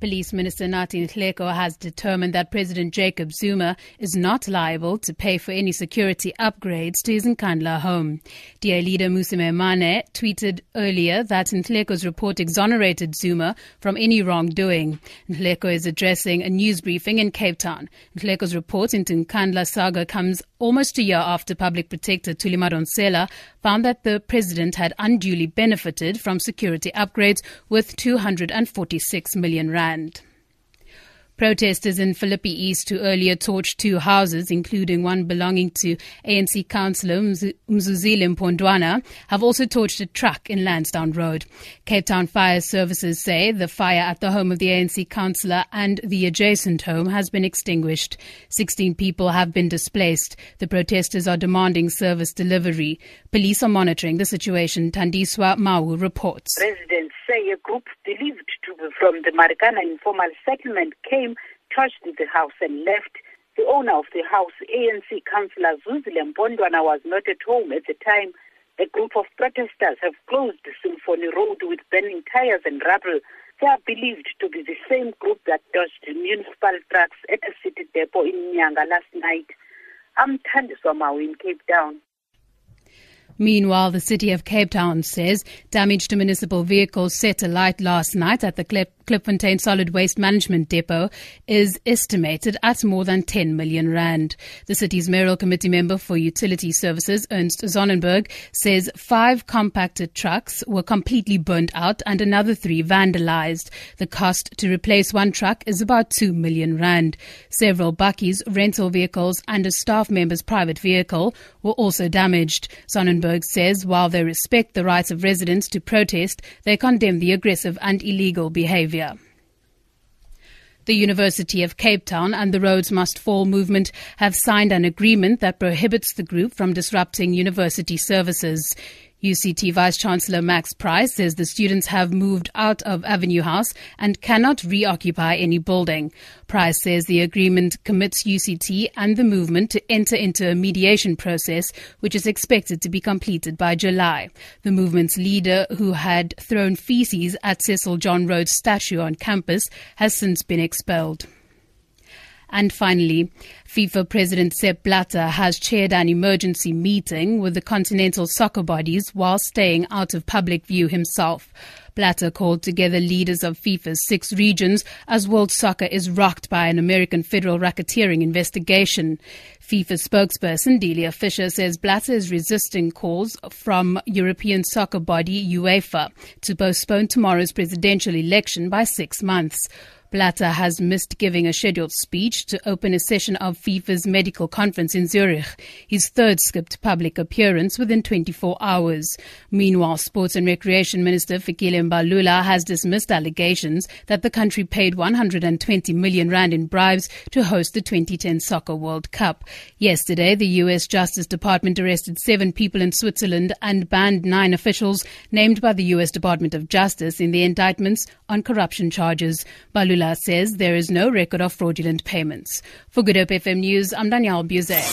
Police Minister Nathi Nhleko has determined that President Jacob Zuma is not liable to pay for any security upgrades to his Nkandla home. DA leader Mmusi Maimane tweeted earlier that Nhleko's report exonerated Zuma from any wrongdoing. Nhleko is addressing a news briefing in Cape Town. Nhleko's report into Nkandla saga comes almost a year after public protector Thuli Madonsela found that the president had unduly benefited from security upgrades with 246 million rand and Protesters in Philippi East who earlier torched two houses, including one belonging to ANC councillor Mzuzile Mpondwana, have also torched a truck in Lansdowne Road. Cape Town Fire Services say the fire at the home of the ANC councillor and the adjacent home has been extinguished. 16 people have been displaced. The protesters are demanding service delivery. Police are monitoring the situation. Tandiswa Mau reports. Residents say a group believed to be from the Marikana informal settlement came, trashed the house and left. The owner of the house, ANC councillor Zuzile Mpondwana, was not at home at the time. A group of protesters have closed Symphony Road with burning tires and rubble. They are believed to be the same group that dodged municipal trucks at a city depot in Nyanga last night. I'm Tandiswa in Cape Town. Meanwhile, the city of Cape Town says damage to municipal vehicles set alight last night at the Clip Klipfontein Solid Waste Management Depot is estimated at more than 10 million rand. The city's mayoral committee member for utility services, Ernst Sonnenberg, says five compacted trucks were completely burnt out and another three vandalized. The cost to replace one truck is about 2 million rand. Several bakkies, rental vehicles and a staff member's private vehicle were also damaged. Sonnenberg says while they respect the rights of residents to protest, they condemn the aggressive and illegal behavior. The University of Cape Town and the Rhodes Must Fall movement have signed an agreement that prohibits the group from disrupting university services. UCT Vice Chancellor Max Price says the students have moved out of Avenue House and cannot reoccupy any building. Price says the agreement commits UCT and the movement to enter into a mediation process, which is expected to be completed by July. The movement's leader, who had thrown feces at Cecil John Rhodes' statue on campus, has since been expelled. And finally, FIFA President Sepp Blatter has chaired an emergency meeting with the continental soccer bodies while staying out of public view himself. Blatter called together leaders of FIFA's six regions as world soccer is rocked by an American federal racketeering investigation. FIFA spokesperson Delia Fisher says Blatter is resisting calls from European soccer body UEFA to postpone tomorrow's presidential election by six months. Blatter has missed giving a scheduled speech to open a session of FIFA's medical conference in Zurich, his third skipped public appearance within 24 hours. Meanwhile, Sports and Recreation Minister Fikile Mbalula has dismissed allegations that the country paid 120 million rand in bribes to host the 2010 Soccer World Cup. Yesterday, the U.S. Justice Department arrested seven people in Switzerland and banned nine officials named by the U.S. Department of Justice in the indictments on corruption charges. Mbalula says there is no record of fraudulent payments. For Good Hope FM News, I'm Danielle Buzet.